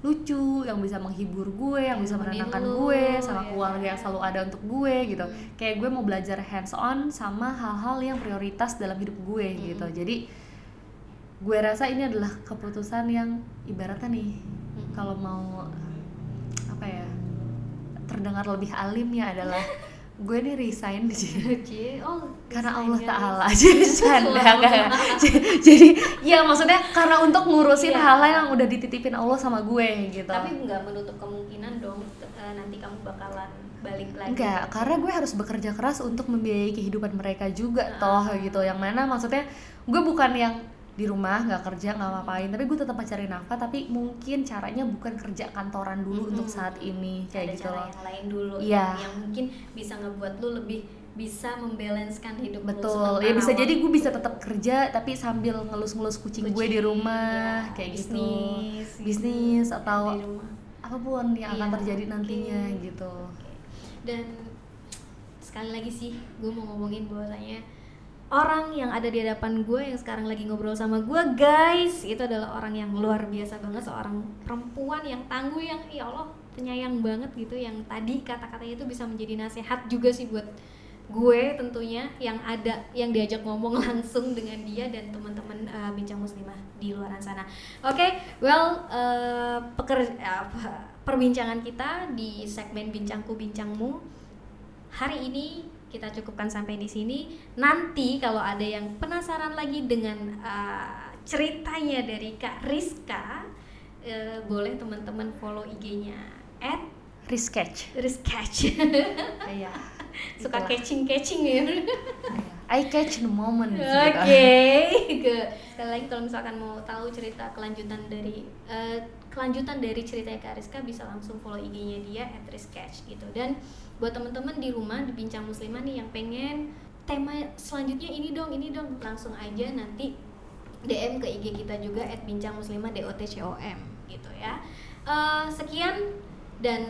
lucu yang bisa menghibur gue yang bisa menenangkan gue sama ya. keluarga yang selalu ada untuk gue gitu. Kayak gue mau belajar hands on sama hal-hal yang prioritas dalam hidup gue gitu. Jadi gue rasa ini adalah keputusan yang ibaratnya nih kalau mau apa ya terdengar lebih alimnya adalah [laughs] gue nih resign di sini [laughs] oh karena Allah guys. Taala [laughs] jadi canda [laughs] jadi ya maksudnya karena untuk ngurusin Iya. hal-hal yang udah dititipin Allah sama gue gitu Tapi nggak menutup kemungkinan dong eh, nanti kamu bakalan balik lagi. enggak karena gue harus bekerja keras untuk membiayai kehidupan mereka juga Ah. toh gitu yang mana maksudnya gue bukan yang di rumah nggak kerja nggak ngapain tapi gue tetap mencari nafkah tapi mungkin caranya bukan kerja kantoran dulu Mm-mm. untuk saat ini ada kayak gitu cara loh yang lain dulu Iya. yang, yang mungkin bisa ngebuat lu lebih bisa membalanskan hidup betul ya bisa jadi gue bisa tetap kerja tapi sambil ngelus-ngelus kucing, gue di Kucing, rumah ya, kayak gitu bisnis, gitu. bisnis atau apa pun yang akan Iya, terjadi oke. nantinya gitu Oke. dan sekali lagi sih gue mau ngomongin bahwasanya orang yang ada di hadapan gue yang sekarang lagi ngobrol sama gue guys itu adalah orang yang luar biasa banget seorang perempuan yang tangguh yang ya Allah penyayang banget gitu yang tadi kata-katanya itu bisa menjadi nasihat juga sih buat gue tentunya yang ada yang diajak ngomong [laughs] langsung dengan dia dan teman-teman uh, bincang muslimah di luar sana. Oke, well uh, peker- apa, perbincangan kita di segmen bincangku bincangmu hari ini kita cukupkan sampai di sini. Nanti kalau ada yang penasaran lagi dengan uh, ceritanya dari Kak Rizka, uh, boleh teman-teman follow IG-nya at Risketch Rizkatch. iya [laughs] Suka catching-catching ya. [laughs] I catch the moment Oke. Ke- sekali lagi kalau misalkan mau tahu cerita kelanjutan dari eh, kelanjutan dari ceritanya Kak Rizka bisa langsung follow IG-nya dia @rizkatch gitu. Dan buat teman-teman di rumah di bincang muslimah nih yang pengen tema selanjutnya ini dong, ini dong langsung aja nanti DM ke IG kita juga @bincangmuslimah dotcom gitu ya. Eh, sekian dan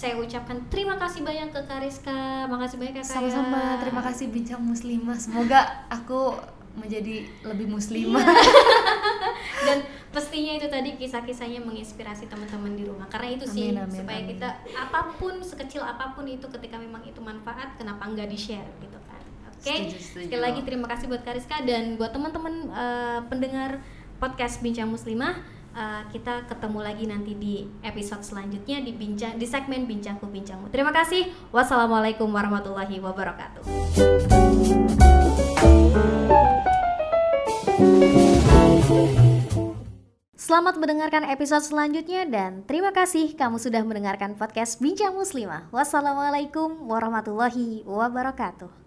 saya ucapkan terima kasih banyak ke Kak Rizka. Makasih banyak ya Kak. sama-sama ya. terima kasih bincang muslimah semoga aku menjadi lebih muslimah [laughs] dan pastinya itu tadi kisah-kisahnya menginspirasi teman-teman di rumah karena itu sih Amin, amin, supaya amin. kita apa pun sekecil apa pun itu ketika memang itu manfaat kenapa nggak di share gitu kan oke Setuju, setuju. sekali lagi terima kasih buat Kariska dan buat teman-teman eh, pendengar podcast bincang muslimah eh, kita ketemu lagi nanti di episode selanjutnya di bincang di segmen bincangku bincangmu terima kasih wassalamualaikum warahmatullahi wabarakatuh Selamat mendengarkan episode selanjutnya dan terima kasih kamu sudah mendengarkan podcast Bincang Muslimah. Wassalamualaikum warahmatullahi wabarakatuh.